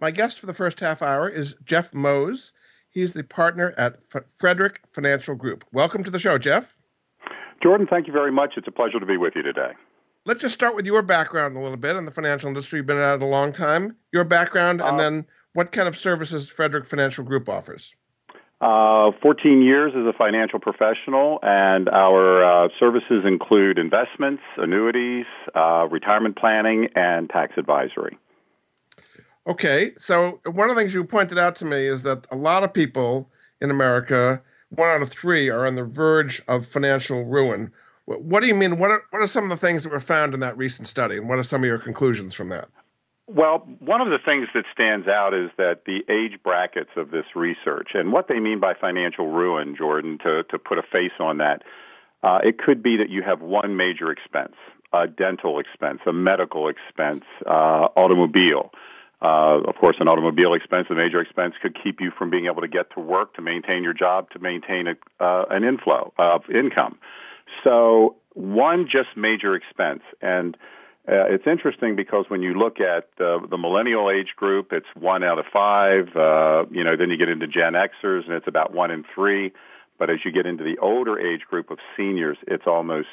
My guest for the first half hour is Jeff Mose. He's the partner at F- Frederick Financial Group. Welcome to the show, Jeff. Jordan, thank you very much. It's a pleasure to be with you today. Let's just start with your background a little bit in the financial industry. You've been at it a long time. Your background, and uh, then what kind of services Frederick Financial Group offers? Uh, 14 years as a financial professional, and our uh, services include investments, annuities, uh, retirement planning, and tax advisory. Okay, so one of the things you pointed out to me is that a lot of people in America, one out of three, are on the verge of financial ruin. What do you mean? What are, what are some of the things that were found in that recent study, and what are some of your conclusions from that? Well, one of the things that stands out is that the age brackets of this research and what they mean by financial ruin, Jordan, to, to put a face on that, uh, it could be that you have one major expense, a dental expense, a medical expense, uh, automobile. Uh, of course, an automobile expense, a major expense, could keep you from being able to get to work, to maintain your job, to maintain a, uh, an inflow of income. So one just major expense. And uh, it's interesting because when you look at uh, the millennial age group, it's one out of five. Uh, you know, then you get into Gen Xers, and it's about one in three. But as you get into the older age group of seniors, it's almost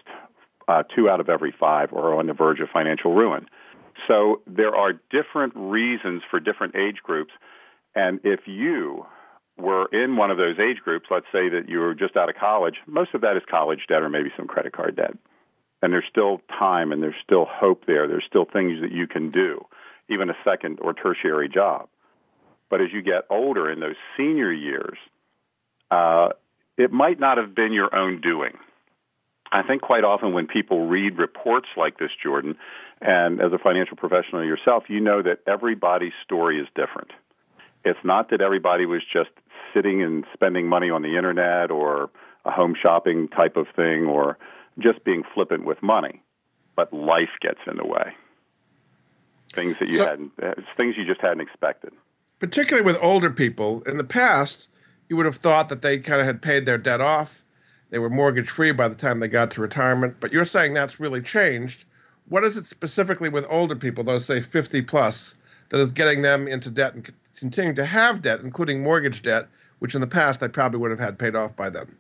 uh, two out of every five are on the verge of financial ruin. So there are different reasons for different age groups. And if you were in one of those age groups, let's say that you were just out of college, most of that is college debt or maybe some credit card debt and there's still time and there's still hope there. There's still things that you can do, even a second or tertiary job. But as you get older in those senior years, uh, it might not have been your own doing. I think quite often when people read reports like this, Jordan, and as a financial professional yourself, you know that everybody's story is different. It's not that everybody was just sitting and spending money on the internet or a home shopping type of thing or just being flippant with money, but life gets in the way. Things that you so, hadn't, uh, things you just hadn't expected. Particularly with older people, in the past, you would have thought that they kind of had paid their debt off. They were mortgage free by the time they got to retirement. But you're saying that's really changed. What is it specifically with older people, those say 50 plus, that is getting them into debt and continuing to have debt, including mortgage debt, which in the past they probably would have had paid off by then?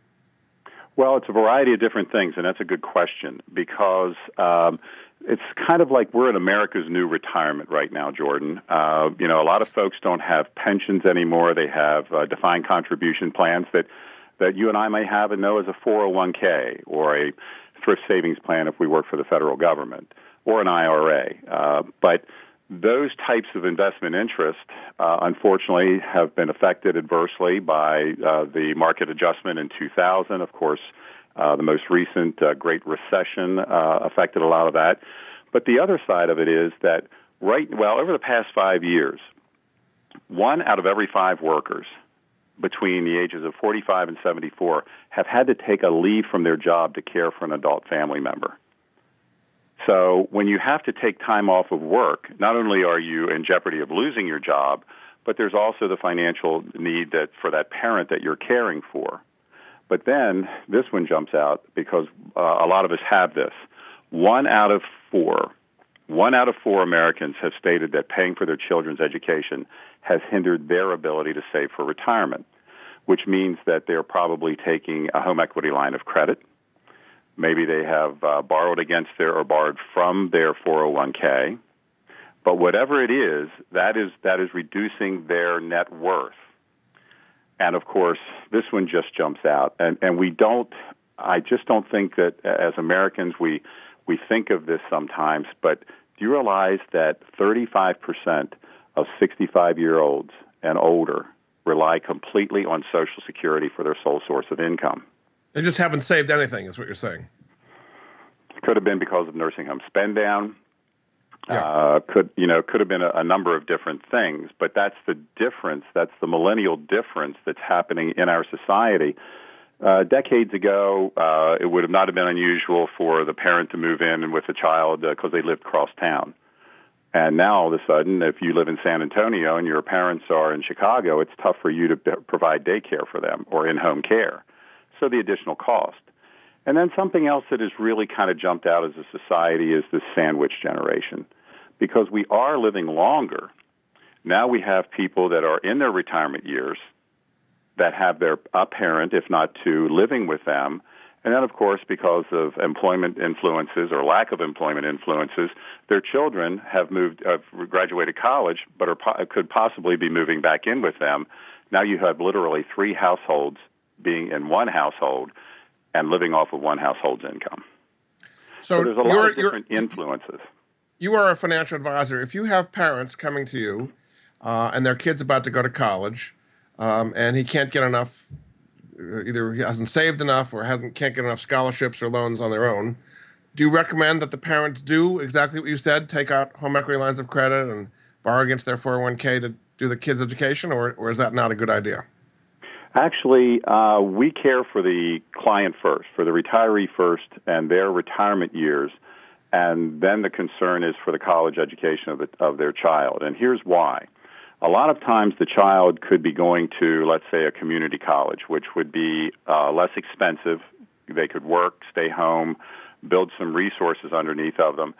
Well, it's a variety of different things, and that's a good question because um, it's kind of like we're in America's new retirement right now, Jordan. Uh, you know, a lot of folks don't have pensions anymore; they have uh, defined contribution plans that that you and I may have and know as a 401k or a thrift savings plan if we work for the federal government or an IRA. Uh, but those types of investment interests, uh, unfortunately, have been affected adversely by uh, the market adjustment in 2000. Of course, uh, the most recent uh, Great Recession uh, affected a lot of that. But the other side of it is that right, well, over the past five years, one out of every five workers between the ages of 45 and 74 have had to take a leave from their job to care for an adult family member. So when you have to take time off of work, not only are you in jeopardy of losing your job, but there's also the financial need that for that parent that you're caring for. But then this one jumps out because uh, a lot of us have this. One out of four, one out of four Americans have stated that paying for their children's education has hindered their ability to save for retirement, which means that they're probably taking a home equity line of credit Maybe they have uh, borrowed against their or borrowed from their 401k. But whatever it is, that is that is reducing their net worth. And of course, this one just jumps out. And and we don't. I just don't think that as Americans we we think of this sometimes, but Do you realize that 35% of 65 year olds and older rely completely on Social Security for their sole source of income? They just haven't saved anything, is what you're saying. Could have been because of nursing home spend down. Yeah. Uh, could you know could have been a, a number of different things, but that's the difference. That's the millennial difference that's happening in our society. Uh, decades ago, uh, it would have not have been unusual for the parent to move in with the child because they lived cross town. And now all of a sudden, if you live in San Antonio and your parents are in Chicago, it's tough for you to b- provide daycare for them or in-home care. So the additional cost. And then something else that has really kind of jumped out as a society is the sandwich generation. Because we are living longer, now we have people that are in their retirement years that have their a parent, if not two, living with them. And then, of course, because of employment influences or lack of employment influences, their children have moved, have graduated college, but are, could possibly be moving back in with them. Now you have literally three households being in one household and living off of one household's income. So, so there's a lot of different influences. You are a financial advisor. If you have parents coming to you uh, and their kid's about to go to college, um, and he can't get enough. Either he hasn't saved enough or hasn't can't get enough scholarships or loans on their own. Do you recommend that the parents do exactly what you said, take out home equity lines of credit and borrow against their 401k to do the kids' education, or, or is that not a good idea? Actually, uh, we care for the client first, for the retiree first, and their retirement years, and then the concern is for the college education of, the, of their child. And here's why a lot of times the child could be going to, let's say, a community college, which would be uh, less expensive. They could work, stay home, build some resources underneath of them.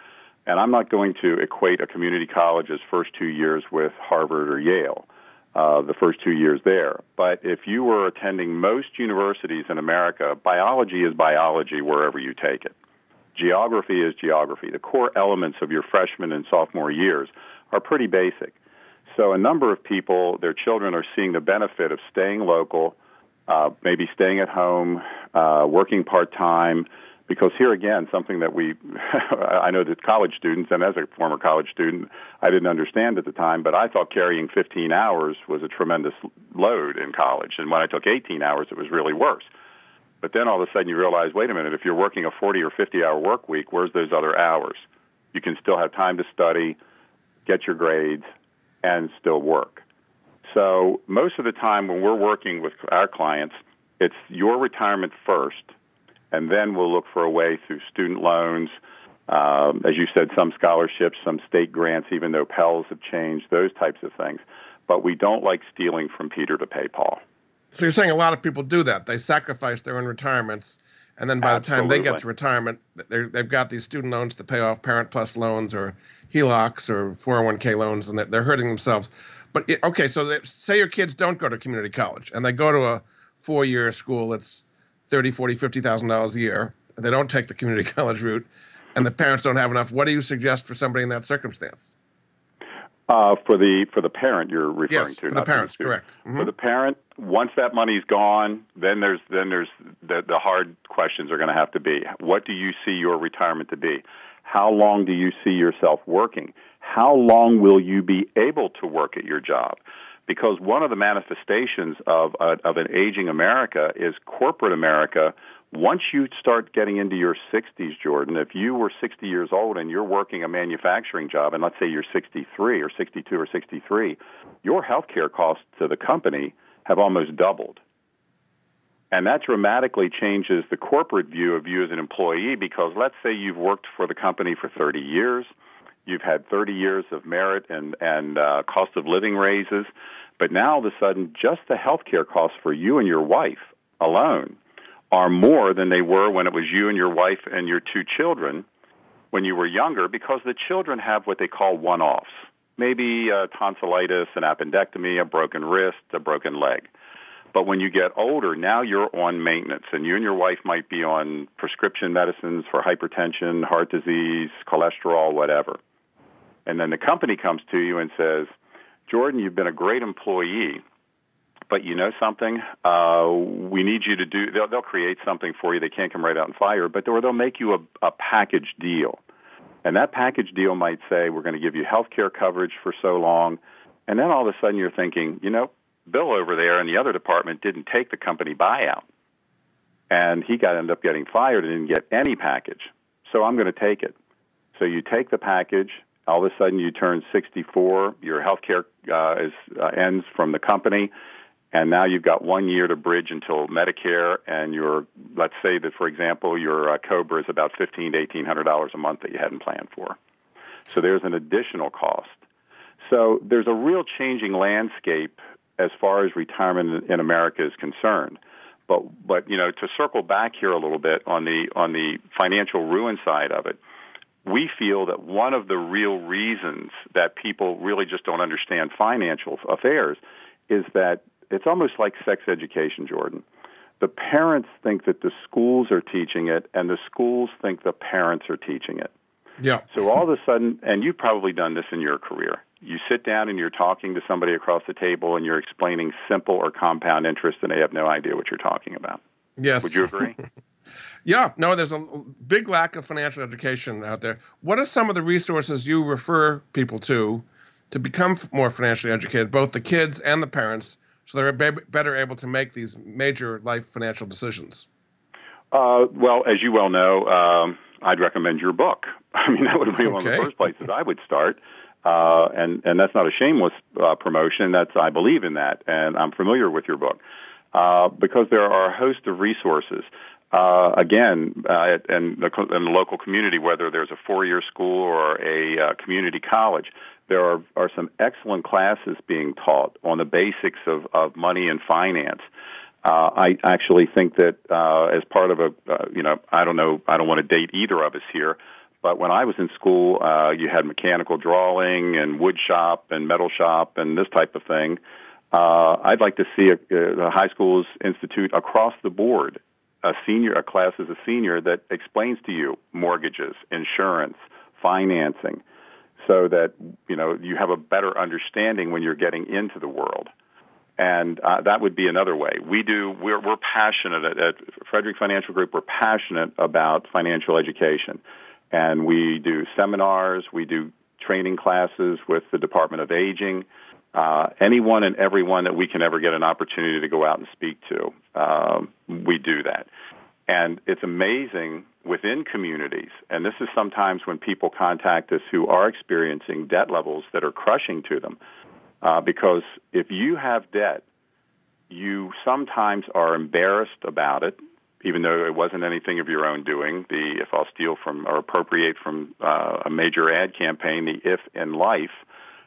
And I'm not going to equate a community college's first two years with Harvard or Yale, uh, the first two years there. But if you were attending most universities in America, biology is biology wherever you take it. Geography is geography. The core elements of your freshman and sophomore years are pretty basic. So a number of people, their children are seeing the benefit of staying local, uh, maybe staying at home, uh, working part time. Because here again, something that we, I know that college students, and as a former college student, I didn't understand at the time, but I thought carrying 15 hours was a tremendous load in college. And when I took 18 hours, it was really worse. But then all of a sudden you realize, wait a minute, if you're working a 40 or 50 hour work week, where's those other hours? You can still have time to study, get your grades, and still work. So most of the time when we're working with our clients, it's your retirement first, and then we'll look for a way through student loans, um, as you said, some scholarships, some state grants, even though Pell's have changed, those types of things. But we don't like stealing from Peter to pay Paul. So you're saying a lot of people do that. They sacrifice their own retirements, and then by Absolutely. the time they get to retirement, they've got these student loans to pay off Parent Plus loans or HELOCs or 401k loans, and they're, hurting themselves. But it, okay, so they, say your kids don't go to community college and they go to a four-year school that's thirty, forty, fifty thousand dollars a year. And they don't take the community college route, and the parents don't have enough. What do you suggest for somebody in that circumstance? Uh, for the for the parent you're referring yes, to, for the parents, correct. Mm-hmm. For the parent, once that money's gone, then there's then there's the, the hard questions are going to have to be: What do you see your retirement to be? How long do you see yourself working? How long will you be able to work at your job? Because one of the manifestations of, uh, of an aging America is corporate America. Once you start getting into your 60s, Jordan, if you were 60 years old and you're working a manufacturing job, and let's say you're 63 or 62 or 63, your health care costs to the company have almost doubled. And that dramatically changes the corporate view of you as an employee because let's say you've worked for the company for 30 years, you've had 30 years of merit and, and uh, cost of living raises, but now all of a sudden just the health care costs for you and your wife alone are more than they were when it was you and your wife and your two children when you were younger because the children have what they call one-offs. Maybe uh, tonsillitis, an appendectomy, a broken wrist, a broken leg. But when you get older, now you're on maintenance, and you and your wife might be on prescription medicines for hypertension, heart disease, cholesterol, whatever. And then the company comes to you and says, Jordan, you've been a great employee, but you know something? Uh, we need you to do, they'll, they'll create something for you. They can't come right out and fire, but or they'll make you a, a package deal. And that package deal might say, we're going to give you health care coverage for so long. And then all of a sudden you're thinking, you know, Bill over there in the other department didn't take the company buyout. And he got ended up getting fired and didn't get any package. So I'm going to take it. So you take the package. All of a sudden you turn 64. Your health care uh, uh, ends from the company. And now you've got one year to bridge until Medicare, and your let's say that for example your uh, Cobra is about fifteen to eighteen hundred dollars a month that you hadn't planned for. So there's an additional cost. So there's a real changing landscape as far as retirement in America is concerned. But but you know to circle back here a little bit on the on the financial ruin side of it, we feel that one of the real reasons that people really just don't understand financial affairs is that it's almost like sex education, Jordan. The parents think that the schools are teaching it, and the schools think the parents are teaching it. Yeah. So all of a sudden, and you've probably done this in your career, you sit down and you're talking to somebody across the table and you're explaining simple or compound interest, and they have no idea what you're talking about. Yes. Would you agree? yeah. No, there's a big lack of financial education out there. What are some of the resources you refer people to to become more financially educated, both the kids and the parents? so they're better able to make these major life financial decisions? Uh, well, as you well know, um, I'd recommend your book. I mean, that would be okay. one of the first places I would start. Uh, and and that's not a shameless uh, promotion. That's I believe in that, and I'm familiar with your book uh, because there are a host of resources. Uh, again, uh, in, the, in the local community, whether there's a four-year school or a uh, community college, there are, are some excellent classes being taught on the basics of, of money and finance. Uh, I actually think that uh, as part of a, uh, you know, I don't know, I don't want to date either of us here, but when I was in school, uh, you had mechanical drawing and wood shop and metal shop and this type of thing. Uh, I'd like to see a, a high schools institute across the board a senior, a class as a senior that explains to you mortgages, insurance, financing so that you know you have a better understanding when you're getting into the world. And uh, that would be another way. We do. We're, we're passionate at, at Frederick Financial Group. We're passionate about financial education, and we do seminars. We do training classes with the Department of Aging. Uh, anyone and everyone that we can ever get an opportunity to go out and speak to, um, we do that. And it's amazing within communities, and this is sometimes when people contact us who are experiencing debt levels that are crushing to them. Uh, because if you have debt, you sometimes are embarrassed about it, even though it wasn't anything of your own doing. The if I'll steal from or appropriate from uh, a major ad campaign, the if in life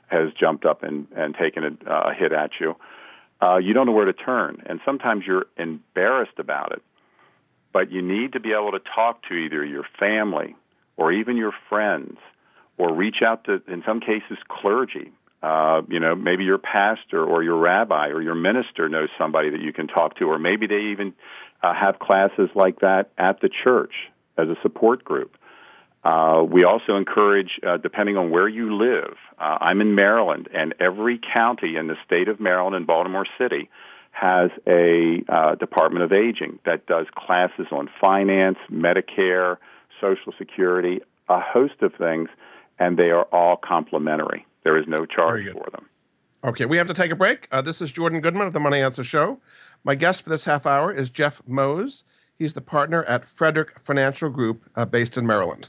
has jumped up and, and taken a, a hit at you. Uh, you don't know where to turn, and sometimes you're embarrassed about it but you need to be able to talk to either your family or even your friends or reach out to, in some cases, clergy. Uh, you know, maybe your pastor or your rabbi or your minister knows somebody that you can talk to, or maybe they even uh, have classes like that at the church as a support group. Uh, we also encourage, uh, depending on where you live, uh, I'm in Maryland, and every county in the state of Maryland and Baltimore City has a uh, Department of Aging that does classes on finance, Medicare, Social Security, a host of things, and they are all complimentary. There is no charge for them. Okay, we have to take a break. Uh, this is Jordan Goodman of the Money Answer Show. My guest for this half hour is Jeff Mose. He's the partner at Frederick Financial Group uh, based in Maryland.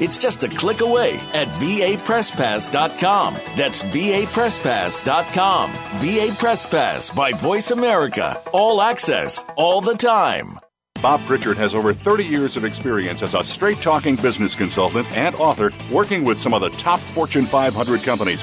It's just a click away at vapresspass.com. That's vapresspass.com. VA Press Pass by Voice America. All access, all the time. Bob Pritchard has over 30 years of experience as a straight talking business consultant and author working with some of the top Fortune 500 companies.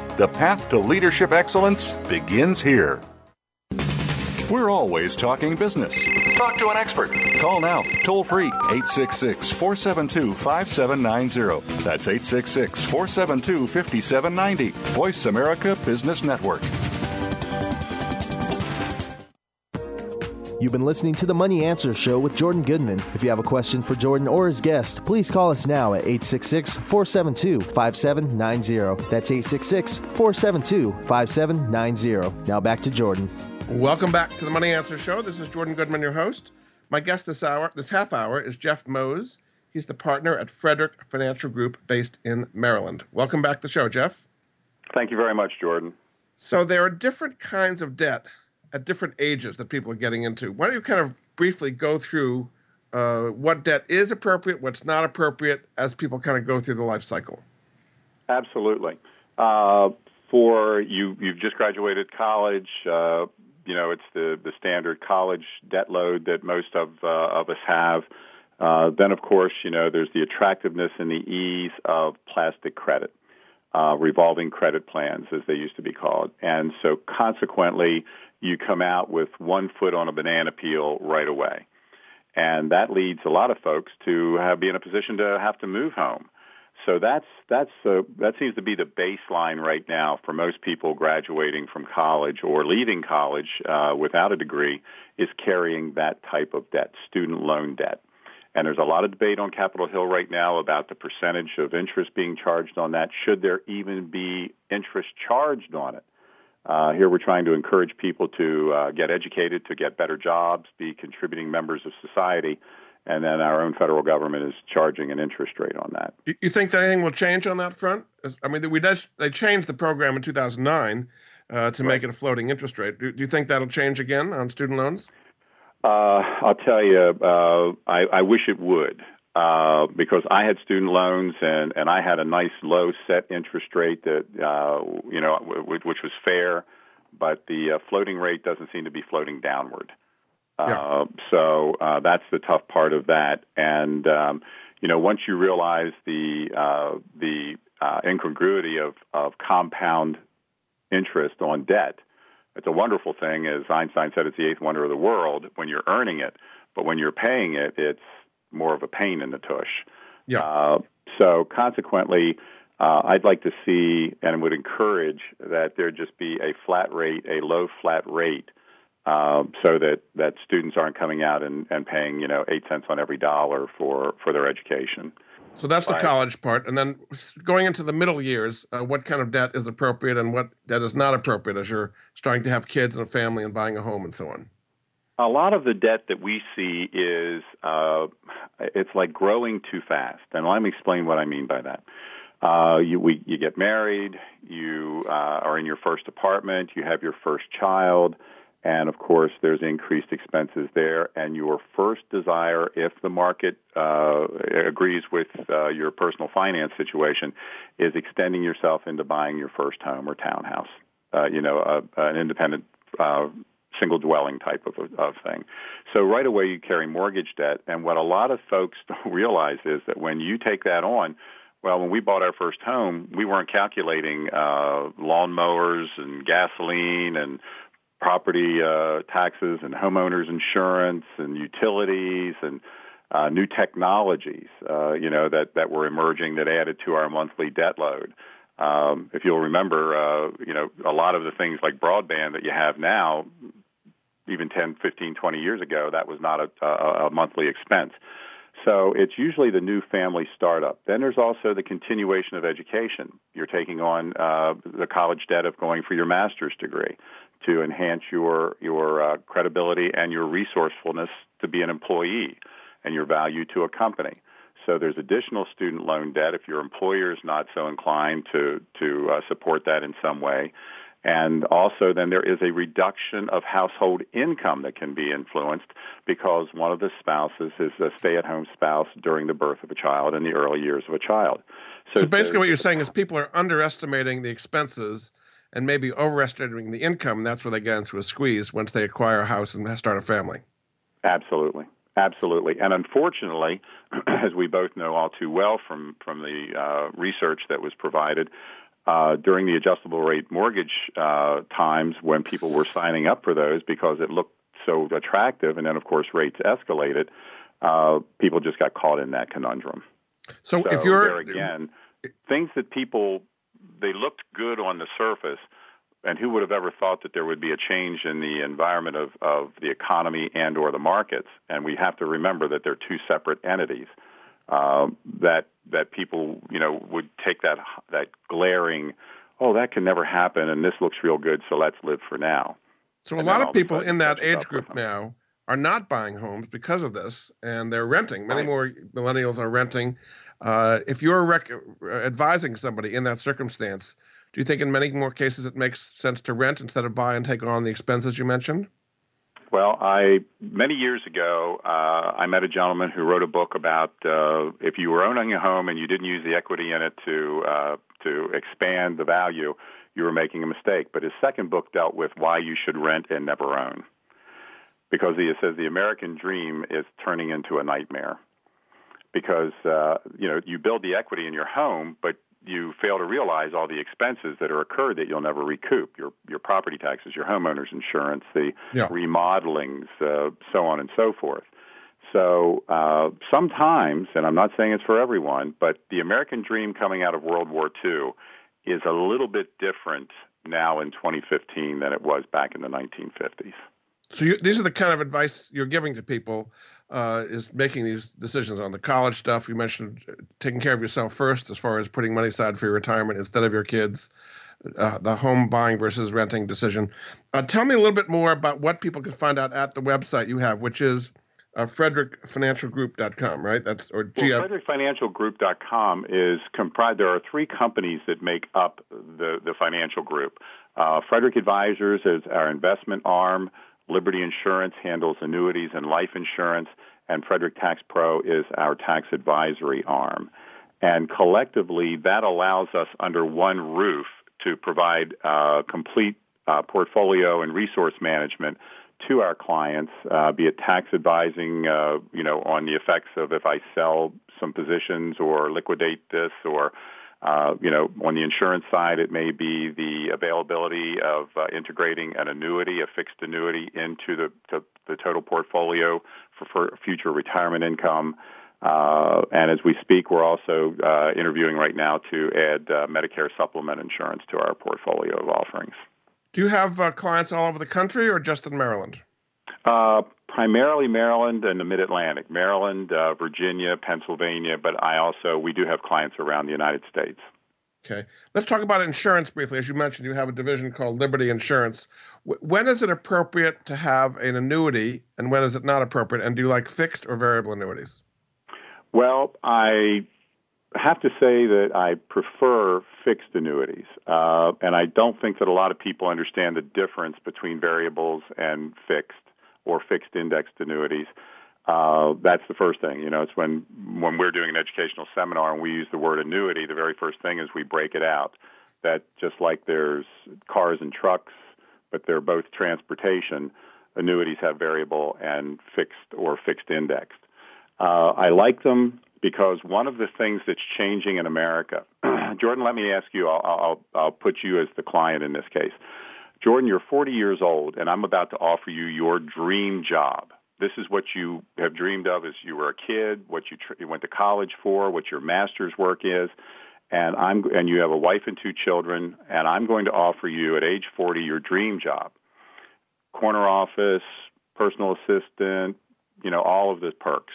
The path to leadership excellence begins here. We're always talking business. Talk to an expert. Call now, toll free, 866 472 5790. That's 866 472 5790. Voice America Business Network. You've been listening to the Money Answer Show with Jordan Goodman. If you have a question for Jordan or his guest, please call us now at 866 472 5790. That's 866 472 5790. Now back to Jordan. Welcome back to the Money Answer Show. This is Jordan Goodman, your host. My guest this hour, this half hour, is Jeff Mose. He's the partner at Frederick Financial Group based in Maryland. Welcome back to the show, Jeff. Thank you very much, Jordan. So there are different kinds of debt at different ages that people are getting into. Why don't you kind of briefly go through uh, what debt is appropriate, what's not appropriate, as people kind of go through the life cycle? Absolutely. Uh, for you, you've just graduated college. Uh, you know, it's the the standard college debt load that most of uh, of us have. Uh, then, of course, you know, there's the attractiveness and the ease of plastic credit, uh, revolving credit plans, as they used to be called. And so, consequently, you come out with one foot on a banana peel right away. And that leads a lot of folks to have, be in a position to have to move home. So that's that's that seems to be the baseline right now for most people graduating from college or leaving college uh, without a degree is carrying that type of debt, student loan debt. And there's a lot of debate on Capitol Hill right now about the percentage of interest being charged on that. Should there even be interest charged on it? Uh, here we're trying to encourage people to uh, get educated, to get better jobs, be contributing members of society, and then our own federal government is charging an interest rate on that. You think that anything will change on that front? I mean, we they changed the program in 2009 uh, to right. make it a floating interest rate. Do, do, you think that'll change again on student loans? Uh, I'll tell you, uh, I, I wish it would uh, because I had student loans and, and I had a nice low set interest rate that, uh, you know, w- which was fair, but the uh, floating rate doesn't seem to be floating downward. Yeah. Uh, so uh, that's the tough part of that. And, um, you know, once you realize the, uh, the uh, incongruity of, of compound interest on debt, it's a wonderful thing. As Einstein said, it's the eighth wonder of the world when you're earning it. But when you're paying it, it's more of a pain in the tush. Yeah. Uh, so consequently, uh, I'd like to see and would encourage that there just be a flat rate, a low flat rate, uh, so that, that students aren't coming out and, and paying, you know, eight cents on every dollar for, for their education. So that's the college part. And then going into the middle years, uh, what kind of debt is appropriate and what debt is not appropriate as you're starting to have kids and a family and buying a home and so on? A lot of the debt that we see is uh, it's like growing too fast, and let me explain what I mean by that. Uh, you we, you get married, you uh, are in your first apartment, you have your first child, and of course there's increased expenses there. And your first desire, if the market uh, agrees with uh, your personal finance situation, is extending yourself into buying your first home or townhouse. Uh, you know, a, an independent uh, single dwelling type of, of thing. So right away you carry mortgage debt. And what a lot of folks don't realize is that when you take that on, well, when we bought our first home, we weren't calculating uh, lawnmowers and gasoline and property uh, taxes and homeowners insurance and utilities and uh, new technologies, uh, you know, that, that were emerging that added to our monthly debt load. Um, if you'll remember, uh, you know, a lot of the things like broadband that you have now, even 10, 15, 20 years ago, that was not a, a, monthly expense. So it's usually the new family startup. Then there's also the continuation of education. You're taking on uh, the college debt of going for your master's degree to enhance your your uh, credibility and your resourcefulness to be an employee and your value to a company. So there's additional student loan debt if your employer is not so inclined to to uh, support that in some way. And also then there is a reduction of household income that can be influenced because one of the spouses is a stay-at-home spouse during the birth of a child in the early years of a child. So, so basically what you're saying is people are underestimating the expenses and maybe overestimating the income. That's where they get into a squeeze once they acquire a house and start a family. Absolutely. Absolutely. And unfortunately, as we both know all too well from, from the uh, research that was provided, uh, during the adjustable rate mortgage uh, times when people were signing up for those because it looked so attractive, and then of course rates escalated, uh, people just got caught in that conundrum. So, so if you're there again, things that people they looked good on the surface, and who would have ever thought that there would be a change in the environment of, of the economy and or the markets? And we have to remember that they're two separate entities uh, that that people you know would take that that glaring, oh that can never happen, and this looks real good, so let's live for now. So and a lot of people in that age group now are not buying homes because of this, and they're renting. Many right. more millennials are renting. Uh, if you're rec- advising somebody in that circumstance, do you think in many more cases it makes sense to rent instead of buy and take on the expenses you mentioned? Well, I many years ago, uh, I met a gentleman who wrote a book about uh, if you were owning a home and you didn't use the equity in it to uh, to expand the value, you were making a mistake. But his second book dealt with why you should rent and never own, because he says the American dream is turning into a nightmare. Because uh, you know you build the equity in your home, but you fail to realize all the expenses that are occurred that you'll never recoup your your property taxes, your homeowner's insurance, the yeah. remodelings, uh, so on and so forth. So uh, sometimes, and I'm not saying it's for everyone, but the American dream coming out of World War II is a little bit different now in 2015 than it was back in the 1950s. So you, these are the kind of advice you're giving to people uh, is making these decisions on the college stuff. You mentioned uh, taking care of yourself first, as far as putting money aside for your retirement instead of your kids. Uh, the home buying versus renting decision. Uh, tell me a little bit more about what people can find out at the website you have, which is uh, frederickfinancialgroup.com, right? That's or G- well, frederickfinancialgroup.com is comprised. There are three companies that make up the the financial group. Uh, Frederick Advisors is our investment arm. Liberty Insurance handles annuities and life insurance, and Frederick Tax Pro is our tax advisory arm. And collectively, that allows us under one roof to provide uh, complete uh, portfolio and resource management to our clients, uh, be it tax advising, uh, you know, on the effects of if I sell some positions or liquidate this or uh, you know, on the insurance side, it may be the availability of uh, integrating an annuity, a fixed annuity, into the, the, the total portfolio for, for future retirement income. Uh, and as we speak, we're also uh, interviewing right now to add uh, Medicare supplement insurance to our portfolio of offerings. Do you have uh, clients all over the country or just in Maryland? Uh, primarily Maryland and the Mid Atlantic, Maryland, uh, Virginia, Pennsylvania, but I also we do have clients around the United States. Okay, let's talk about insurance briefly. As you mentioned, you have a division called Liberty Insurance. when is it appropriate to have an annuity, and when is it not appropriate? And do you like fixed or variable annuities? Well, I have to say that I prefer fixed annuities, uh, and I don't think that a lot of people understand the difference between variables and fixed or fixed indexed annuities. Uh, that's the first thing. You know, it's when when we're doing an educational seminar and we use the word annuity, the very first thing is we break it out. That just like there's cars and trucks, but they're both transportation. Annuities have variable and fixed or fixed indexed. Uh, I like them because one of the things that's changing in America, Jordan, let me ask you. I'll, I'll, I'll put you as the client in this case. Jordan, you're 40 years old, and I'm about to offer you your dream job. This is what you have dreamed of as you were a kid, what you, tr- you went to college for, what your master's work is, and I'm and you have a wife and two children, and I'm going to offer you at age 40 your dream job, corner office, personal assistant, you know, all of the perks.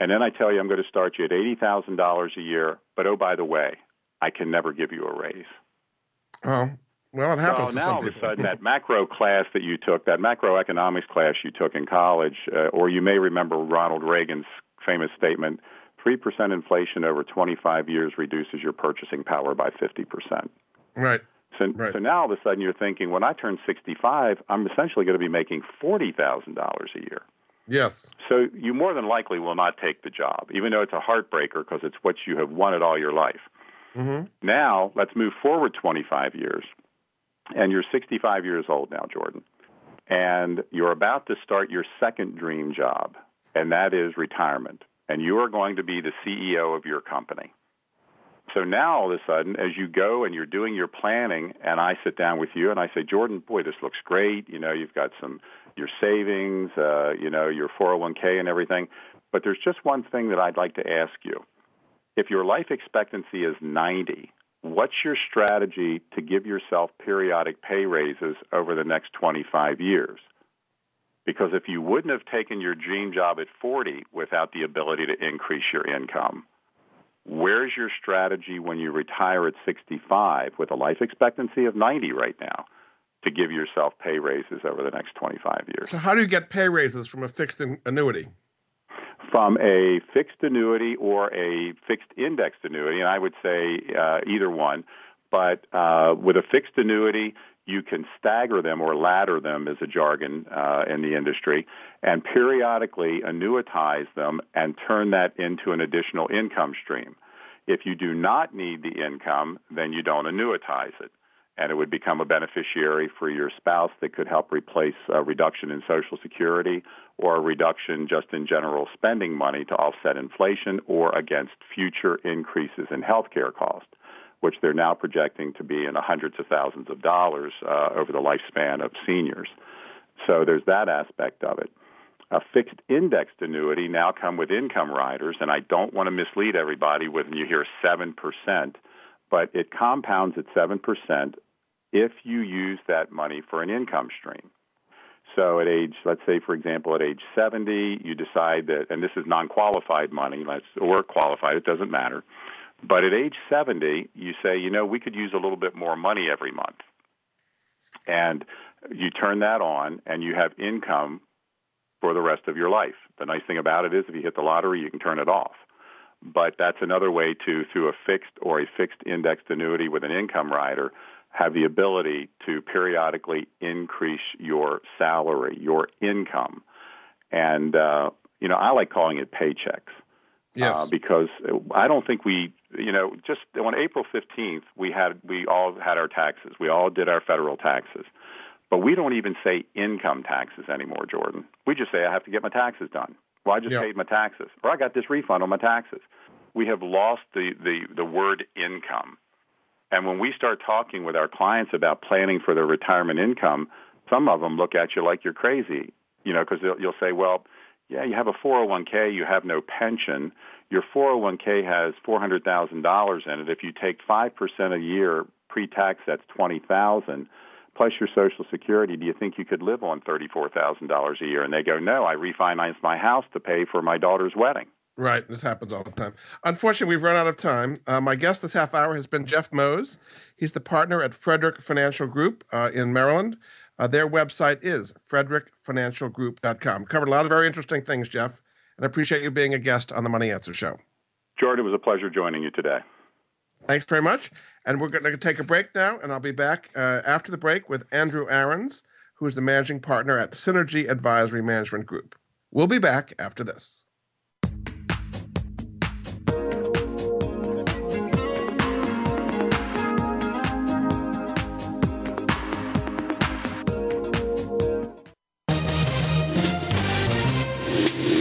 And then I tell you I'm going to start you at $80,000 a year, but oh by the way, I can never give you a raise. Oh, well, it happens. So now all of a sudden, that macro class that you took, that macroeconomics class you took in college, uh, or you may remember Ronald Reagan's famous statement: 3% inflation over 25 years reduces your purchasing power by 50%. Right. So, right. so now all of a sudden you're thinking, when I turn 65, I'm essentially going to be making $40,000 a year. Yes. So you more than likely will not take the job, even though it's a heartbreaker because it's what you have wanted all your life. Mm-hmm. Now, let's move forward 25 years. And you're 65 years old now, Jordan. And you're about to start your second dream job, and that is retirement and you are going to be the CEO of your company. So now all of a sudden, as you go and you're doing your planning, and I sit down with you and I say, Jordan, boy, this looks great. You know, you've got some your savings, uh, you know, your 401k and everything. But there's just one thing that I'd like to ask you. If your life expectancy is 90, what's your strategy to give yourself periodic pay raises over the next 25 years? Because if you wouldn't have taken your dream job at 40 without the ability to increase your income, where's your strategy when you retire at 65 with a life expectancy of 90 right now to give yourself pay raises over the next 25 years? So, how do you get pay raises from a fixed annuity? From a fixed annuity or a fixed indexed annuity, and I would say uh, either one. But uh, with a fixed annuity, you can stagger them or ladder them as a jargon uh, in the industry and periodically annuitize them and turn that into an additional income stream. If you do not need the income, then you don't annuitize it. And it would become a beneficiary for your spouse that could help replace a reduction in Social Security or a reduction just in general spending money to offset inflation or against future increases in healthcare costs which they're now projecting to be in the hundreds of thousands of dollars uh, over the lifespan of seniors. So there's that aspect of it. A fixed indexed annuity now come with income riders, and I don't want to mislead everybody when you hear 7%, but it compounds at 7% if you use that money for an income stream. So at age, let's say, for example, at age 70, you decide that, and this is non-qualified money, or qualified, it doesn't matter. But at age 70, you say, you know, we could use a little bit more money every month. And you turn that on and you have income for the rest of your life. The nice thing about it is if you hit the lottery, you can turn it off. But that's another way to, through a fixed or a fixed indexed annuity with an income rider, have the ability to periodically increase your salary, your income. And, uh, you know, I like calling it paychecks. Yes. Uh, because I don't think we, you know, just on April 15th, we had, we all had our taxes. We all did our federal taxes. But we don't even say income taxes anymore, Jordan. We just say, I have to get my taxes done. Well, I just Yep. paid my taxes. Or I got this refund on my taxes. We have lost the, the, the word income. And when we start talking with our clients about planning for their retirement income, some of them look at you like you're crazy, you know, because you'll say, well, yeah, you have a 401k, you have no pension. Your 401k has $400,000 in it. If you take 5% a year pre-tax, that's 20,000 plus your social security. Do you think you could live on $34,000 a year? And they go, "No, I refinanced my house to pay for my daughter's wedding." Right. This happens all the time. Unfortunately, we've run out of time. Uh, my guest this half hour has been Jeff Mose. He's the partner at Frederick Financial Group uh, in Maryland. Uh, their website is frederickfinancialgroup.com. Covered a lot of very interesting things, Jeff, and I appreciate you being a guest on the Money Answer Show. Jordan, it was a pleasure joining you today. Thanks very much. And we're going to take a break now, and I'll be back uh, after the break with Andrew Aarons, who is the managing partner at Synergy Advisory Management Group. We'll be back after this.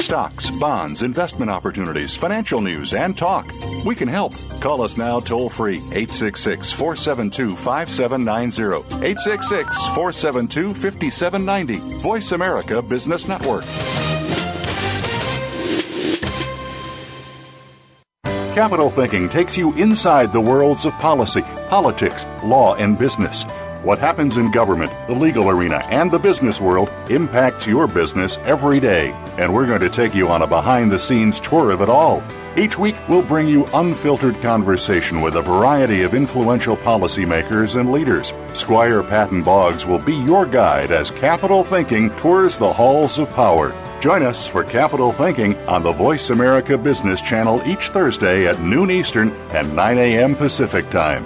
Stocks, bonds, investment opportunities, financial news, and talk. We can help. Call us now toll free 866 472 5790. 866 472 5790. Voice America Business Network. Capital Thinking takes you inside the worlds of policy, politics, law, and business. What happens in government, the legal arena, and the business world impacts your business every day. And we're going to take you on a behind the scenes tour of it all. Each week, we'll bring you unfiltered conversation with a variety of influential policymakers and leaders. Squire Patton Boggs will be your guide as Capital Thinking tours the halls of power. Join us for Capital Thinking on the Voice America Business Channel each Thursday at noon Eastern and 9 a.m. Pacific Time.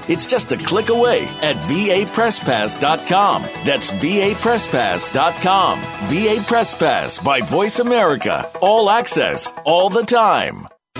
It's just a click away at vapresspass.com. That's vapresspass.com. VA Press Pass by Voice America. All access, all the time.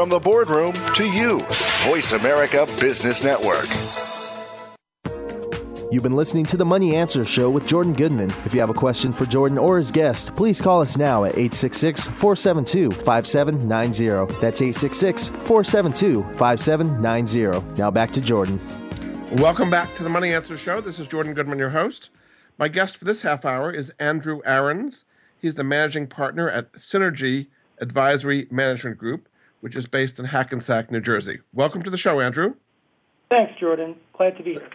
From the boardroom to you, Voice America Business Network. You've been listening to the Money Answer Show with Jordan Goodman. If you have a question for Jordan or his guest, please call us now at 866 472 5790. That's 866 472 5790. Now back to Jordan. Welcome back to the Money Answer Show. This is Jordan Goodman, your host. My guest for this half hour is Andrew Ahrens. He's the managing partner at Synergy Advisory Management Group, which is based in Hackensack, New Jersey. Welcome to the show, Andrew. Thanks, Jordan. Glad to be here.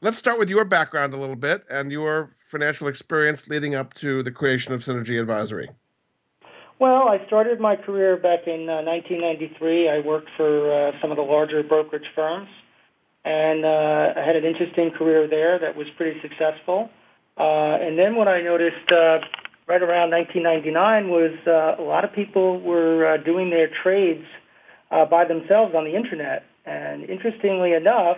Let's start with your background a little bit and your financial experience leading up to the creation of Synergy Advisory. Well, I started my career back in uh, 1993. I worked for uh, some of the larger brokerage firms, and uh, I had an interesting career there that was pretty successful. Uh, and then what I noticed uh, right around 1999 was uh, a lot of people were uh, doing their trades uh, by themselves on the internet. And interestingly enough,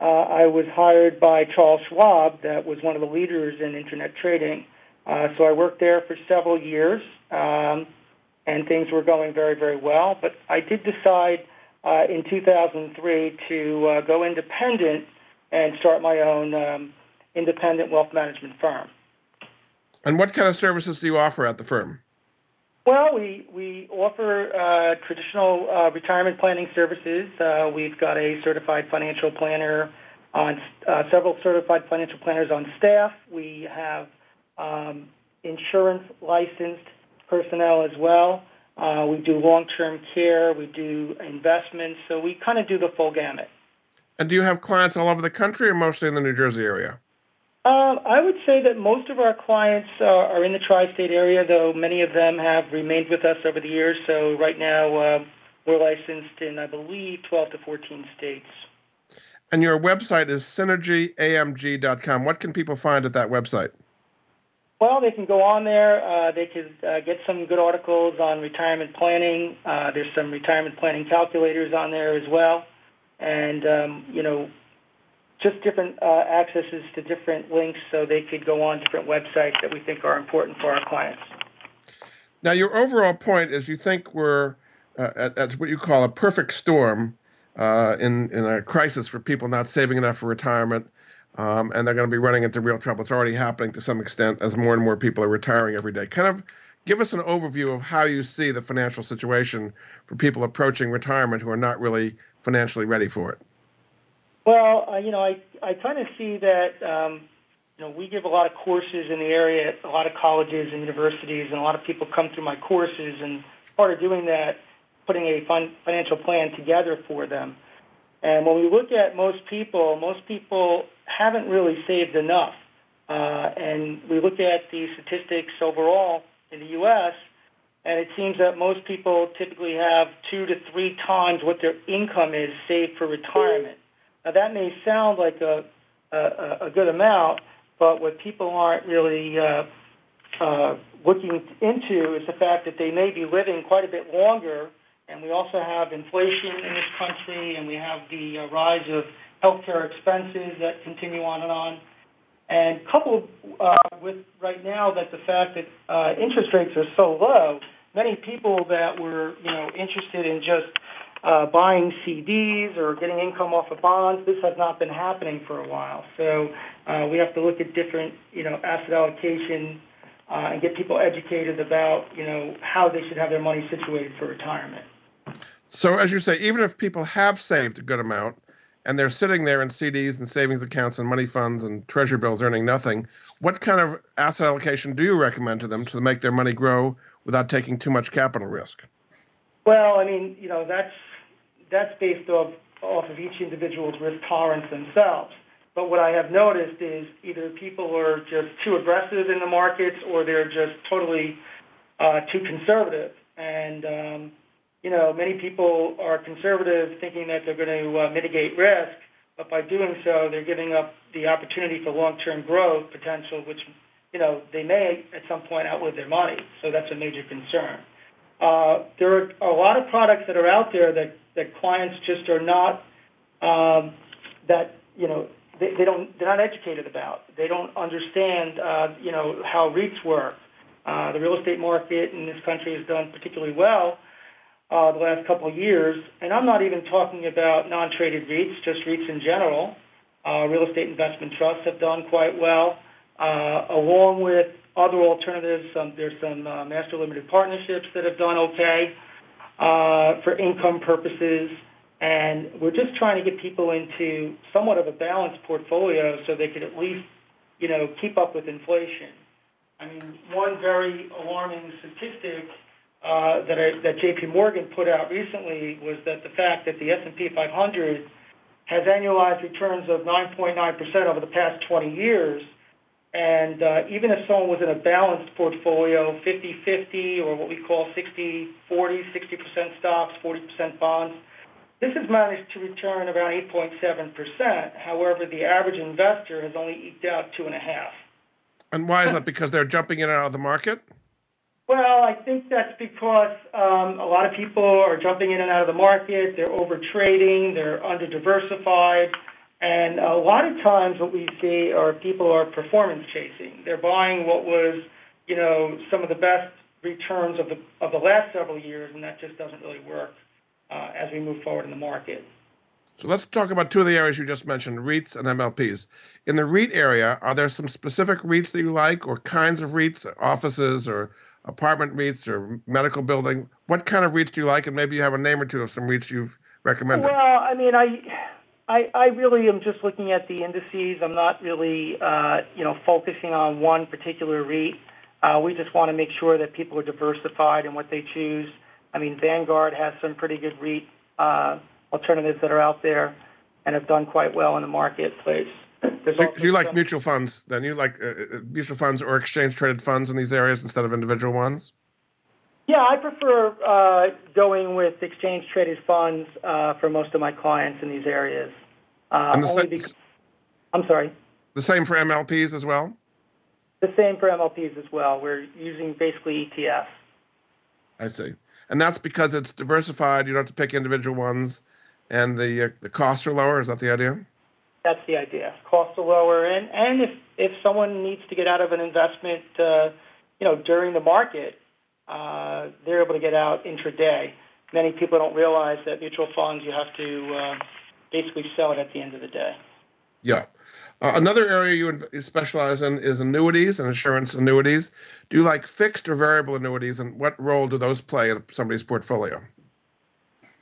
uh, I was hired by Charles Schwab, that was one of the leaders in internet trading. Uh, so I worked there for several years, um, and things were going very, very well. But I did decide uh, in 2003 to uh, go independent and start my own um, independent wealth management firm. And what kind of services do you offer at the firm? Well, we, we offer uh, traditional uh, retirement planning services. Uh, we've got a certified financial planner on uh, several certified financial planners on staff. We have um, insurance licensed personnel as well. Uh, we do long-term care. We do investments. So we kind of do the full gamut. And do you have clients all over the country or mostly in the New Jersey area? Uh, I would say that most of our clients uh, are in the tri-state area, though many of them have remained with us over the years. So right now, uh, we're licensed in, I believe, 12 to 14 states. And your website is synergyamg.com. What can people find at that website? Well, they can go on there. Uh, they can uh, get some good articles on retirement planning. Uh, there's some retirement planning calculators on there as well. And, um, you know, just different uh, accesses to different links so they could go on different websites that we think are important for our clients. Now, your overall point is you think we're uh, at, at, what you call a perfect storm uh, in, in a crisis for people not saving enough for retirement, um, and they're going to be running into real trouble. It's already happening to some extent as more and more people are retiring every day. Kind of give us an overview of how you see the financial situation for people approaching retirement who are not really financially ready for it. Well, uh, you know, I I kind of see that. Um, you know, we give a lot of courses in the area a lot of colleges and universities, and a lot of people come through my courses. And part of doing that, putting a fun, financial plan together for them. And when we look at most people, most people haven't really saved enough. Uh, and we look at the statistics overall in the U.S., and it seems that most people typically have two to three times what their income is saved for retirement. Now that may sound like a, a, a good amount, but what people aren't really uh, uh, looking into is the fact that they may be living quite a bit longer, and we also have inflation in this country, and we have the uh, rise of healthcare expenses that continue on and on. And coupled uh, with right now that the fact that uh, interest rates are so low, many people that were you know interested in just uh, buying CDs or getting income off of bonds. This has not been happening for a while. So uh, we have to look at different, you know, asset allocation uh, and get people educated about, you know, how they should have their money situated for retirement. So as you say, even if people have saved a good amount and they're sitting there in CDs and savings accounts and money funds and treasury bills earning nothing, what kind of asset allocation do you recommend to them to make their money grow without taking too much capital risk? Well, I mean, you know, that's that's based off, off of each individual's risk tolerance themselves. But what I have noticed is either people are just too aggressive in the markets or they're just totally uh, too conservative. And, um, you know, many people are conservative thinking that they're going to uh, mitigate risk, but by doing so, they're giving up the opportunity for long-term growth potential, which, you know, they may at some point outlive their money. So that's a major concern. Uh, there are a lot of products that are out there that that clients just are not um, that you know they, they don't they're not educated about. They don't understand uh, you know how REITs work. Uh, the real estate market in this country has done particularly well uh, the last couple of years, and I'm not even talking about non-traded REITs, just REITs in general. Uh, real estate investment trusts have done quite well, uh, along with other alternatives. There's some uh, master limited partnerships that have done okay uh, for income purposes. And we're just trying to get people into somewhat of a balanced portfolio so they could at least, you know, keep up with inflation. I mean, one very alarming statistic uh, that, I, that J.P. Morgan put out recently was that the fact that the S&P 500 has annualized returns of 9.9% over the past 20 years, and uh, even if someone was in a balanced portfolio, 50-50 or what we call 60-40, 60% stocks, 40% bonds, this has managed to return around 8.7%. However, the average investor has only eked out 2.5. And why is that? Because they're jumping in and out of the market? Well, I think that's because um, a lot of people are jumping in and out of the market. They're over trading. They're under diversified. And a lot of times what we see are people are performance chasing. They're buying what was, you know, some of the best returns of the, of the last several years, and that just doesn't really work uh, as we move forward in the market. So let's talk about two of the areas you just mentioned, REITs and MLPs. In the REIT area, are there some specific REITs that you like or kinds of REITs, offices or apartment REITs or medical building? What kind of REITs do you like? And maybe you have a name or two of some REITs you've recommended. Well, I mean, I I, I really am just looking at the indices. I'm not really, uh, you know, focusing on one particular REIT. Uh, we just want to make sure that people are diversified in what they choose. I mean, Vanguard has some pretty good REIT uh, alternatives that are out there and have done quite well in the marketplace. So you like mutual funds? Then you like uh, uh, mutual funds or exchange traded funds in these areas instead of individual ones? Yeah, I prefer uh, going with exchange traded funds uh, for most of my clients in these areas. Uh, and the only because, I'm sorry. The same for MLPs as well. The same for MLPs as well. We're using basically ETFs. I see, and that's because it's diversified. You don't have to pick individual ones, and the uh, the costs are lower. Is that the idea? That's the idea. Costs are lower, and and if if someone needs to get out of an investment, uh, you know, during the market, uh, they're able to get out intraday. Many people don't realize that mutual funds you have to uh, basically sell it at the end of the day. Yeah. Uh, another area you, you specialize in is annuities and insurance annuities. Do you like fixed or variable annuities, and what role do those play in somebody's portfolio?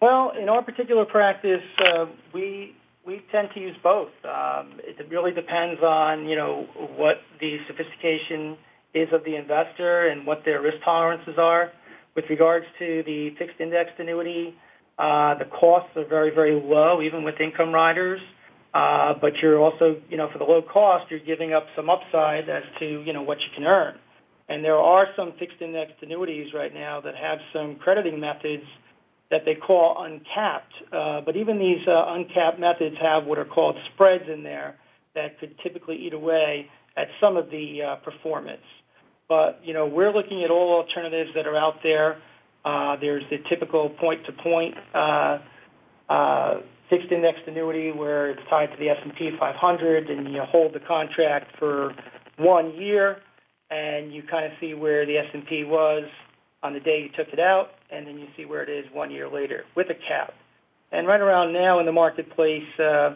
Well, in our particular practice, uh, we we tend to use both. Um, it really depends on you know what the sophistication is of the investor and what their risk tolerances are. With regards to the fixed indexed annuity, uh, the costs are very, very low, even with income riders. Uh, but you're also, you know, for the low cost, you're giving up some upside as to, you know, what you can earn. And there are some fixed indexed annuities right now that have some crediting methods that they call uncapped. Uh, but even these uh, uncapped methods have what are called spreads in there that could typically eat away at some of the uh, performance. But you know, we're looking at all alternatives that are out there. Uh, there's the typical point-to-point uh, uh, fixed indexed annuity where it's tied to the S&P 500, and you hold the contract for one year, and you kind of see where the S&P was on the day you took it out, and then you see where it is one year later with a cap. And right around now in the marketplace, uh,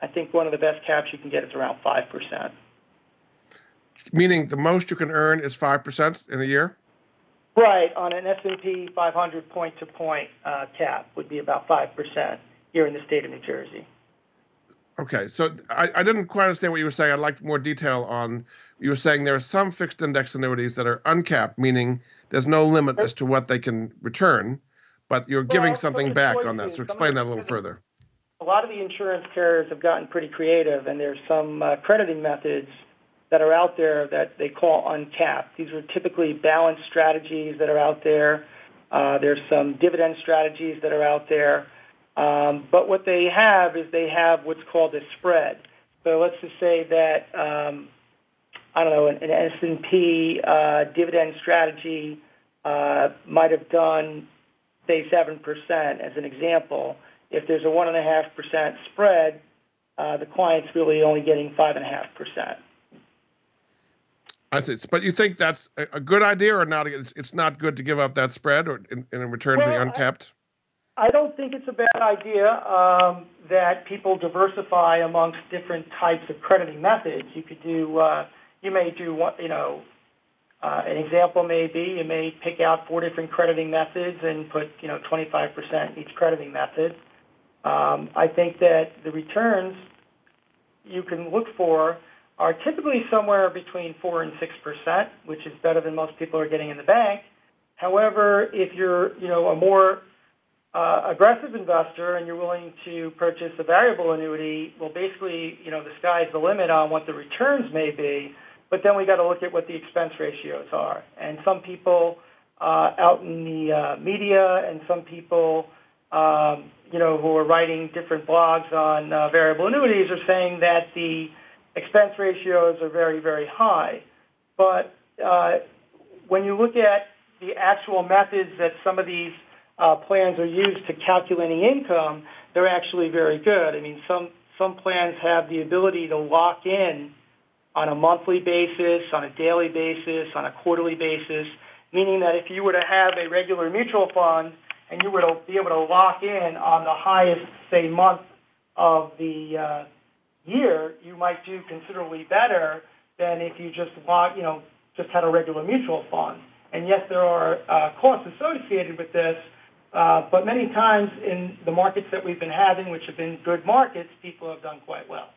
I think one of the best caps you can get is around five percent. Meaning the most you can earn is five percent in a year. Right on an S&P 500 point-to-point uh, cap would be about five percent here in the state of New Jersey. Okay, so I, I didn't quite understand what you were saying. I'd like more detail on. You were saying there are some fixed index annuities that are uncapped, meaning there's no limit as to what they can return, but you're giving something back on that. So explain that a little further. A lot of the insurance carriers have gotten pretty creative, and there's some uh, crediting methods that are out there that they call uncapped. These are typically balanced strategies that are out there. Uh, there's some dividend strategies that are out there. Um, but what they have is they have what's called a spread. So let's just say that um, I don't know an, an S&P uh, dividend strategy uh, might have done say seven percent as an example. If there's a one and a half percent spread, uh, the client's really only getting five and a half percent. I see. But you think that's a, good idea or not? It's, not good to give up that spread or in, in return to the I- uncapped. I don't think it's a bad idea um, that people diversify amongst different types of crediting methods. You could do, uh, you may do, you know, uh, an example may be you may pick out four different crediting methods and put, you know, 25% each crediting method. Um, I think that the returns you can look for are typically somewhere between four and six percent, which is better than most people are getting in the bank. However, if you're, you know, a more uh, aggressive investor and you're willing to purchase a variable annuity, well, basically, you know, the sky's the limit on what the returns may be. But then we got to look at what the expense ratios are. And some people uh, out in the uh, media and some people, um, you know, who are writing different blogs on uh, variable annuities are saying that the expense ratios are very, very high. But uh, when you look at the actual methods that some of these uh, plans are used to calculating income, they're actually very good. I mean, some some plans have the ability to lock in on a monthly basis, on a daily basis, on a quarterly basis, meaning that if you were to have a regular mutual fund and you were to be able to lock in on the highest, say, month of the uh, year, you might do considerably better than if you just lock, you know, just had a regular mutual fund. And yes, there are uh, costs associated with this, uh, but many times in the markets that we've been having, which have been good markets, people have done quite well.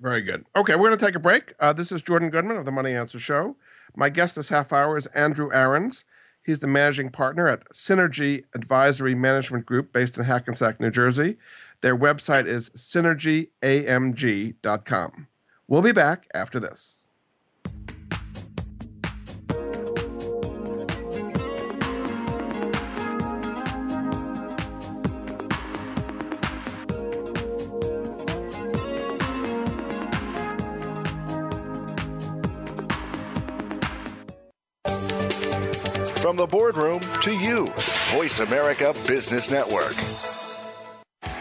Very good. Okay, we're going to take a break. Uh, this is Jordan Goodman of the Money Answer Show. My guest this half hour is Andrew Ahrens. He's the managing partner at Synergy Advisory Management Group based in Hackensack, New Jersey. Their website is synergyamg.com. We'll be back after this. From the boardroom to you, Voice America Business Network.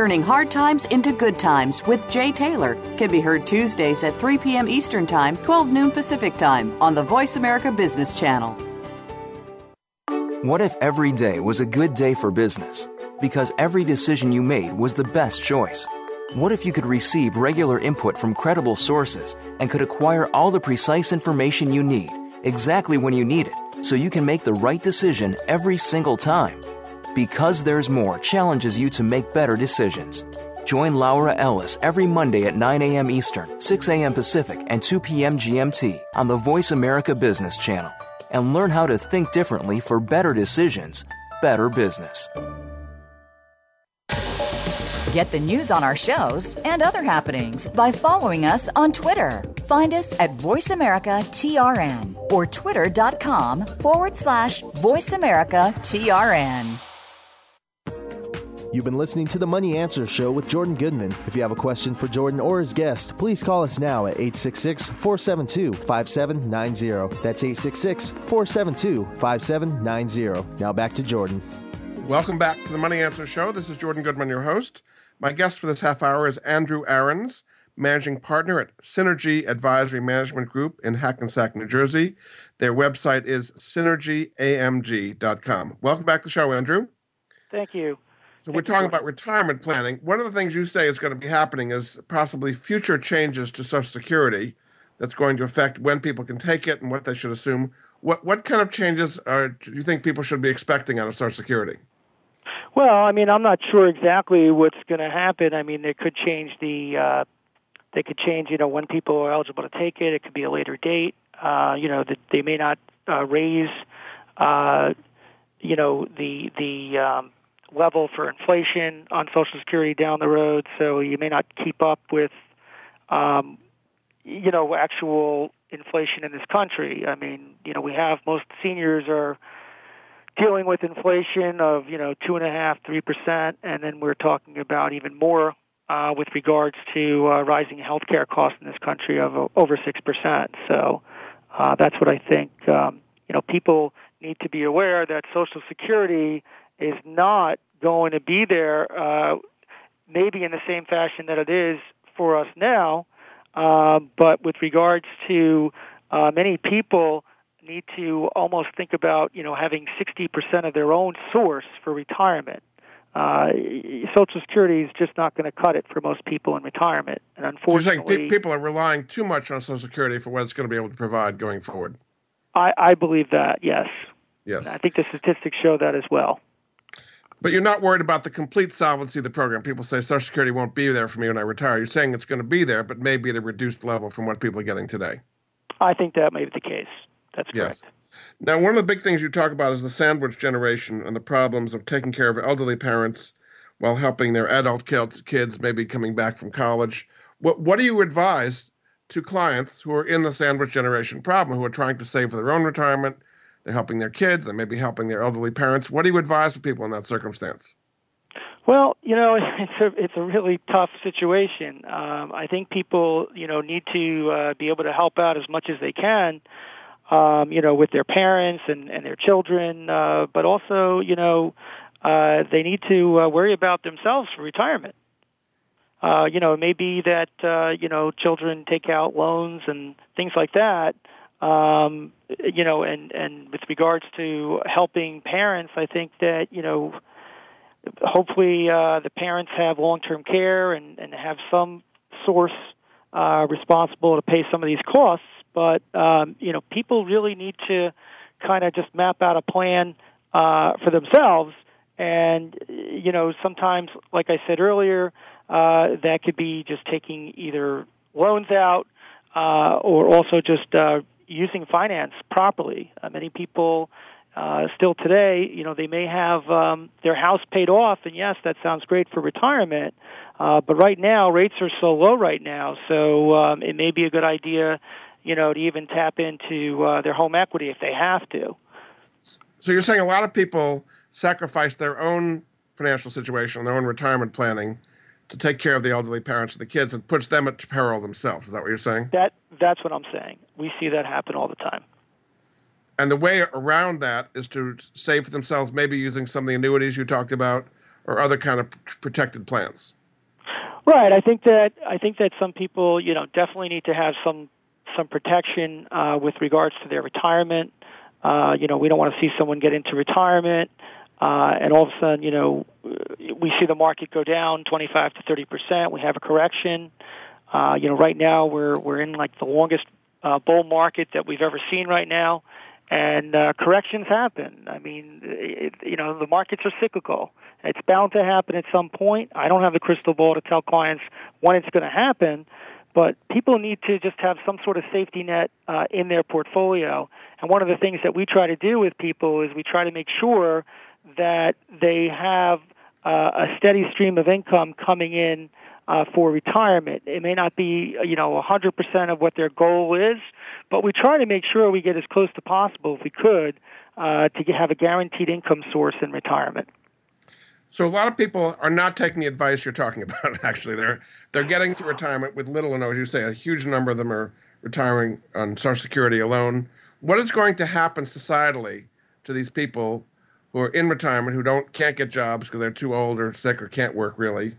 Turning Hard Times into Good Times with Jay Taylor can be heard Tuesdays at 3 p.m. Eastern Time, 12 noon Pacific Time on the Voice America Business Channel. What if every day was a good day for business? because every decision you made was the best choice? What if you could receive regular input from credible sources and could acquire all the precise information you need exactly when you need it so you can make the right decision every single time? Because There's More challenges you to make better decisions. Join Laura Ellis every Monday at 9 a.m. Eastern, 6 a.m. Pacific, and 2 p.m. GMT on the Voice America Business Channel and learn how to think differently for better decisions, better business. Get the news on our shows and other happenings by following us on Twitter. Find us at VoiceAmericaTRN or twitter.com forward slash VoiceAmericaTRN. You've been listening to the Money Answer Show with Jordan Goodman. If you have a question for Jordan or his guest, please call us now at 866 472 5790. That's 866 472 5790. Now back to Jordan. Welcome back to the Money Answer Show. This is Jordan Goodman, your host. My guest for this half hour is Andrew Ahrens, managing partner at Synergy Advisory Management Group in Hackensack, New Jersey. Their website is synergyamg.com. Welcome back to the show, Andrew. Thank you. So we're talking about retirement planning. One of the things you say is going to be happening is possibly future changes to Social Security that's going to affect when people can take it and what they should assume. What what kind of changes are, do you think people should be expecting out of Social Security? Well, I mean, I'm not sure exactly what's going to happen. I mean, they could change the uh, they could change, you know, when people are eligible to take it. It could be a later date. Uh, you know, that they may not uh, raise, uh, you know, the the um, level for inflation on Social Security down the road, so you may not keep up with, um, you know, actual inflation in this country. I mean, you know, we have most seniors are dealing with inflation of you know two and a half, three percent, and then we're talking about even more uh, with regards to uh, rising healthcare costs in this country of over six percent. So uh, that's what I think. Um, you know, people need to be aware that Social Security is not going to be there, uh, maybe in the same fashion that it is for us now. Uh, but with regards to uh, many people need to almost think about, you know, having 60% of their own source for retirement. Uh, Social Security is just not going to cut it for most people in retirement, and unfortunately, You're saying pe- people are relying too much on Social Security for what it's going to be able to provide going forward. I, I believe that. Yes. Yes. And I think the statistics show that as well. But you're not worried about the complete solvency of the program. People say Social Security won't be there for me when I retire. You're saying it's going to be there, but maybe at a reduced level from what people are getting today. I think that may be the case. That's yes. correct. Now, one of the big things you talk about is the sandwich generation and the problems of taking care of elderly parents while helping their adult kids, maybe coming back from college. What, what do you advise to clients who are in the sandwich generation problem, who are trying to save for their own retirement, they're helping their kids. They may be helping their elderly parents. What do you advise for people in that circumstance? Well, you know, it's a it's a really tough situation. Um, I think people, you know, need to uh, be able to help out as much as they can, um, you know, with their parents and and their children, uh, but also, you know, uh, they need to uh, worry about themselves for retirement. Uh, you know, it may be that uh, you know children take out loans and things like that. Um, you know, and and with regards to helping parents, I think that you know, hopefully uh, the parents have long-term care and and have some source uh, responsible to pay some of these costs. But um, you know, people really need to kind of just map out a plan uh, for themselves. And you know, sometimes, like I said earlier, uh, that could be just taking either loans out uh, or also just uh, using finance properly. Uh, many people uh, still today, you know, they may have um, their house paid off, and yes, that sounds great for retirement. Uh, but right now, rates are so low right now, so um, it may be a good idea, you know, to even tap into uh, their home equity if they have to. So you're saying a lot of people sacrifice their own financial situation, their own retirement planning, to take care of the elderly parents and the kids, and puts them at peril themselves. Is that what you're saying? That that's what I'm saying. We see that happen all the time. And the way around that is to save for themselves, maybe using some of the annuities you talked about, or other kind of protected plans. Right. I think that I think that some people, you know, definitely need to have some some protection uh, with regards to their retirement. Uh, you know, we don't want to see someone get into retirement uh, and all of a sudden, you know, we see the market go down 25 to 30 percent. We have a correction. Uh, you know, right now we're we're in like the longest uh, bull market that we've ever seen right now, and uh, corrections happen. I mean, it, you know, the markets are cyclical. It's bound to happen at some point. I don't have the crystal ball to tell clients when it's going to happen, but people need to just have some sort of safety net uh, in their portfolio. And one of the things that we try to do with people is we try to make sure that they have uh, a steady stream of income coming in uh, for retirement. It may not be, you know, 100% of what their goal is, but we try to make sure we get as close to possible, if we could, uh, to have a guaranteed income source in retirement. So a lot of people are not taking the advice you're talking about. Actually, they're they're getting to retirement with little or no. As you say, a huge number of them are retiring on Social Security alone. What is going to happen societally to these people who are in retirement who don't can't get jobs because they're too old or sick or can't work really?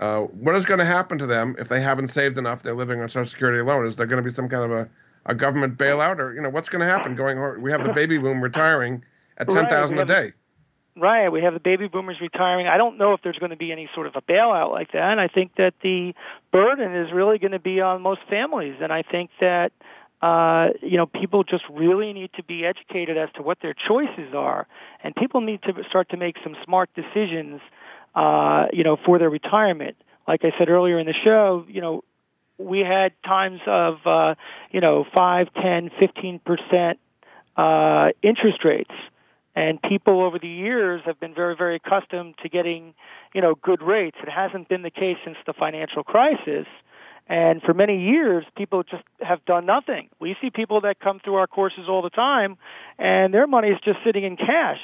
Uh, what is going to happen to them if they haven't saved enough? They're living on Social Security alone. Is there going to be some kind of a, a government bailout, or you know what's going to happen? Going, we have the baby boom retiring at ten thousand right, a day. Right, we have the baby boomers retiring. I don't know if there's going to be any sort of a bailout like that. I think that the burden is really going to be on most families, and I think that uh, you know, people just really need to be educated as to what their choices are, and people need to start to make some smart decisions, uh, you know, for their retirement. Like I said earlier in the show, you know, we had times of, uh, you know, five, ten, fifteen percent uh, interest rates, and people over the years have been very, very accustomed to getting, you know, good rates. It hasn't been the case since the financial crisis. And for many years, people just have done nothing. We see people that come through our courses all the time, and their money is just sitting in cash.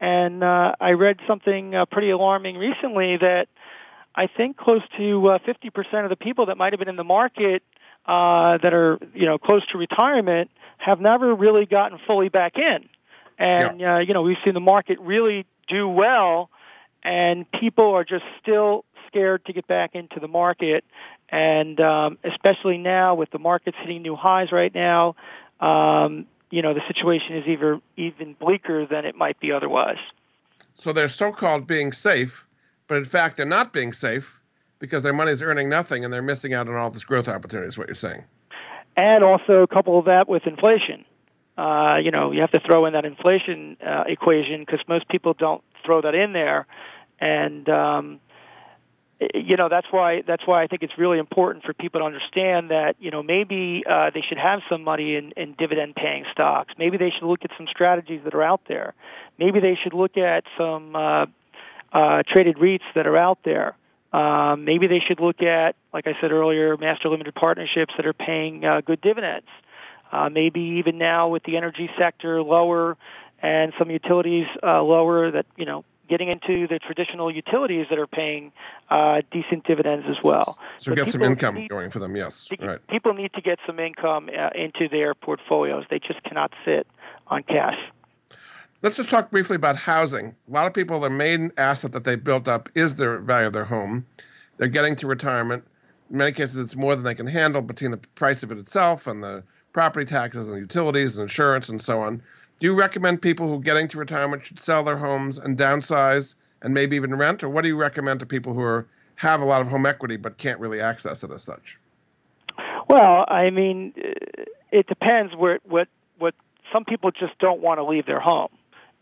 And uh, I read something uh, pretty alarming recently that I think close to uh, 50% of the people that might have been in the market uh, that are, you know, close to retirement have never really gotten fully back in. And, yeah. uh, you know, we've seen the market really do well, and people are just still scared to get back into the market and um, especially now with the markets hitting new highs right now, um, you know the situation is even even bleaker than it might be otherwise. So they're so-called being safe, but in fact they're not being safe because their money is earning nothing and they're missing out on all this growth opportunity. Is what you're saying? And also couple that with inflation. Uh, you know, you have to throw in that inflation uh, equation because most people don't throw that in there, and um, you know that's why that's why I think it's really important for people to understand that you know maybe uh, they should have some money in, in dividend paying stocks. Maybe they should look at some strategies that are out there. Maybe they should look at some uh, uh, traded REITs that are out there. Um, maybe they should look at, like I said earlier, master limited partnerships that are paying uh, good dividends. Uh, maybe even now with the energy sector lower and some utilities uh, lower, that you know getting into the traditional utilities that are paying uh, decent dividends as well. So, so get some income need, going for them, yes. Right. People need to get some income uh, into their portfolios. They just cannot sit on cash. Let's just talk briefly about housing. A lot of people, their main asset that they built up is their value of their home. They're getting to retirement. In many cases, it's more than they can handle between the price of it itself and the property taxes and utilities and insurance and so on. Do you recommend people who are getting to retirement should sell their homes and downsize and maybe even rent, or what do you recommend to people who are have a lot of home equity but can't really access it as such? Well, I mean, it depends. Where what what some people just don't want to leave their home,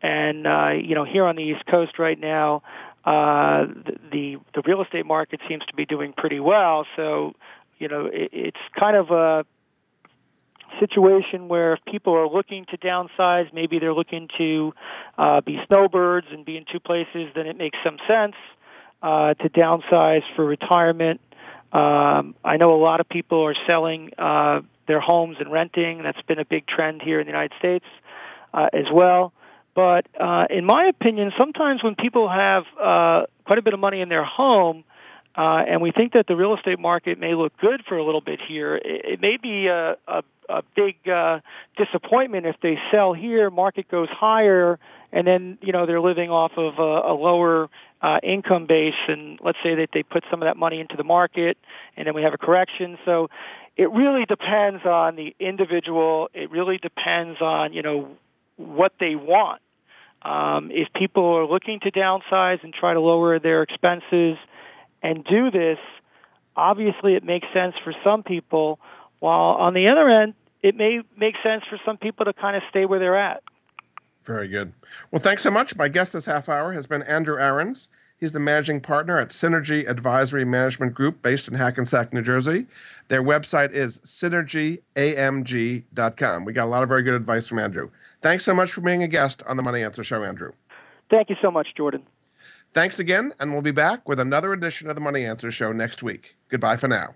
and uh, you know, here on the East Coast right now, uh, the the real estate market seems to be doing pretty well. So, you know, it, it's kind of a situation where if people are looking to downsize, maybe they're looking to uh, be snowbirds and be in two places, then it makes some sense uh, to downsize for retirement. Um, I know a lot of people are selling uh, their homes and renting. That's been a big trend here in the United States uh, as well. But uh, in my opinion, sometimes when people have uh, quite a bit of money in their home, uh, and we think that the real estate market may look good for a little bit here. It, it may be a, a, a big uh, disappointment if they sell here, market goes higher, and then you know they're living off of a, a lower uh, income base. And let's say that they put some of that money into the market, and then we have a correction. So it really depends on the individual. It really depends on you know what they want. Um, if people are looking to downsize and try to lower their expenses and do this, obviously it makes sense for some people, while on the other end, it may make sense for some people to kind of stay where they're at. Very good. Well, thanks so much. My guest this half hour has been Andrew Ahrens. He's the managing partner at Synergy Advisory Management Group based in Hackensack, New Jersey. Their website is synergyamg.com. We got a lot of very good advice from Andrew. Thanks so much for being a guest on the Money Answer Show, Andrew. Thank you so much, Jordan. Thanks again, and we'll be back with another edition of the Money Answer Show next week. Goodbye for now.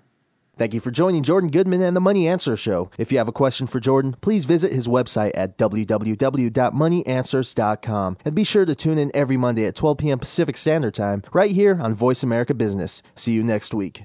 Thank you for joining Jordan Goodman and the Money Answer Show. If you have a question for Jordan, please visit his website at www.moneyanswers.com and be sure to tune in every Monday at 12 p.m. Pacific Standard Time right here on Voice America Business. See you next week.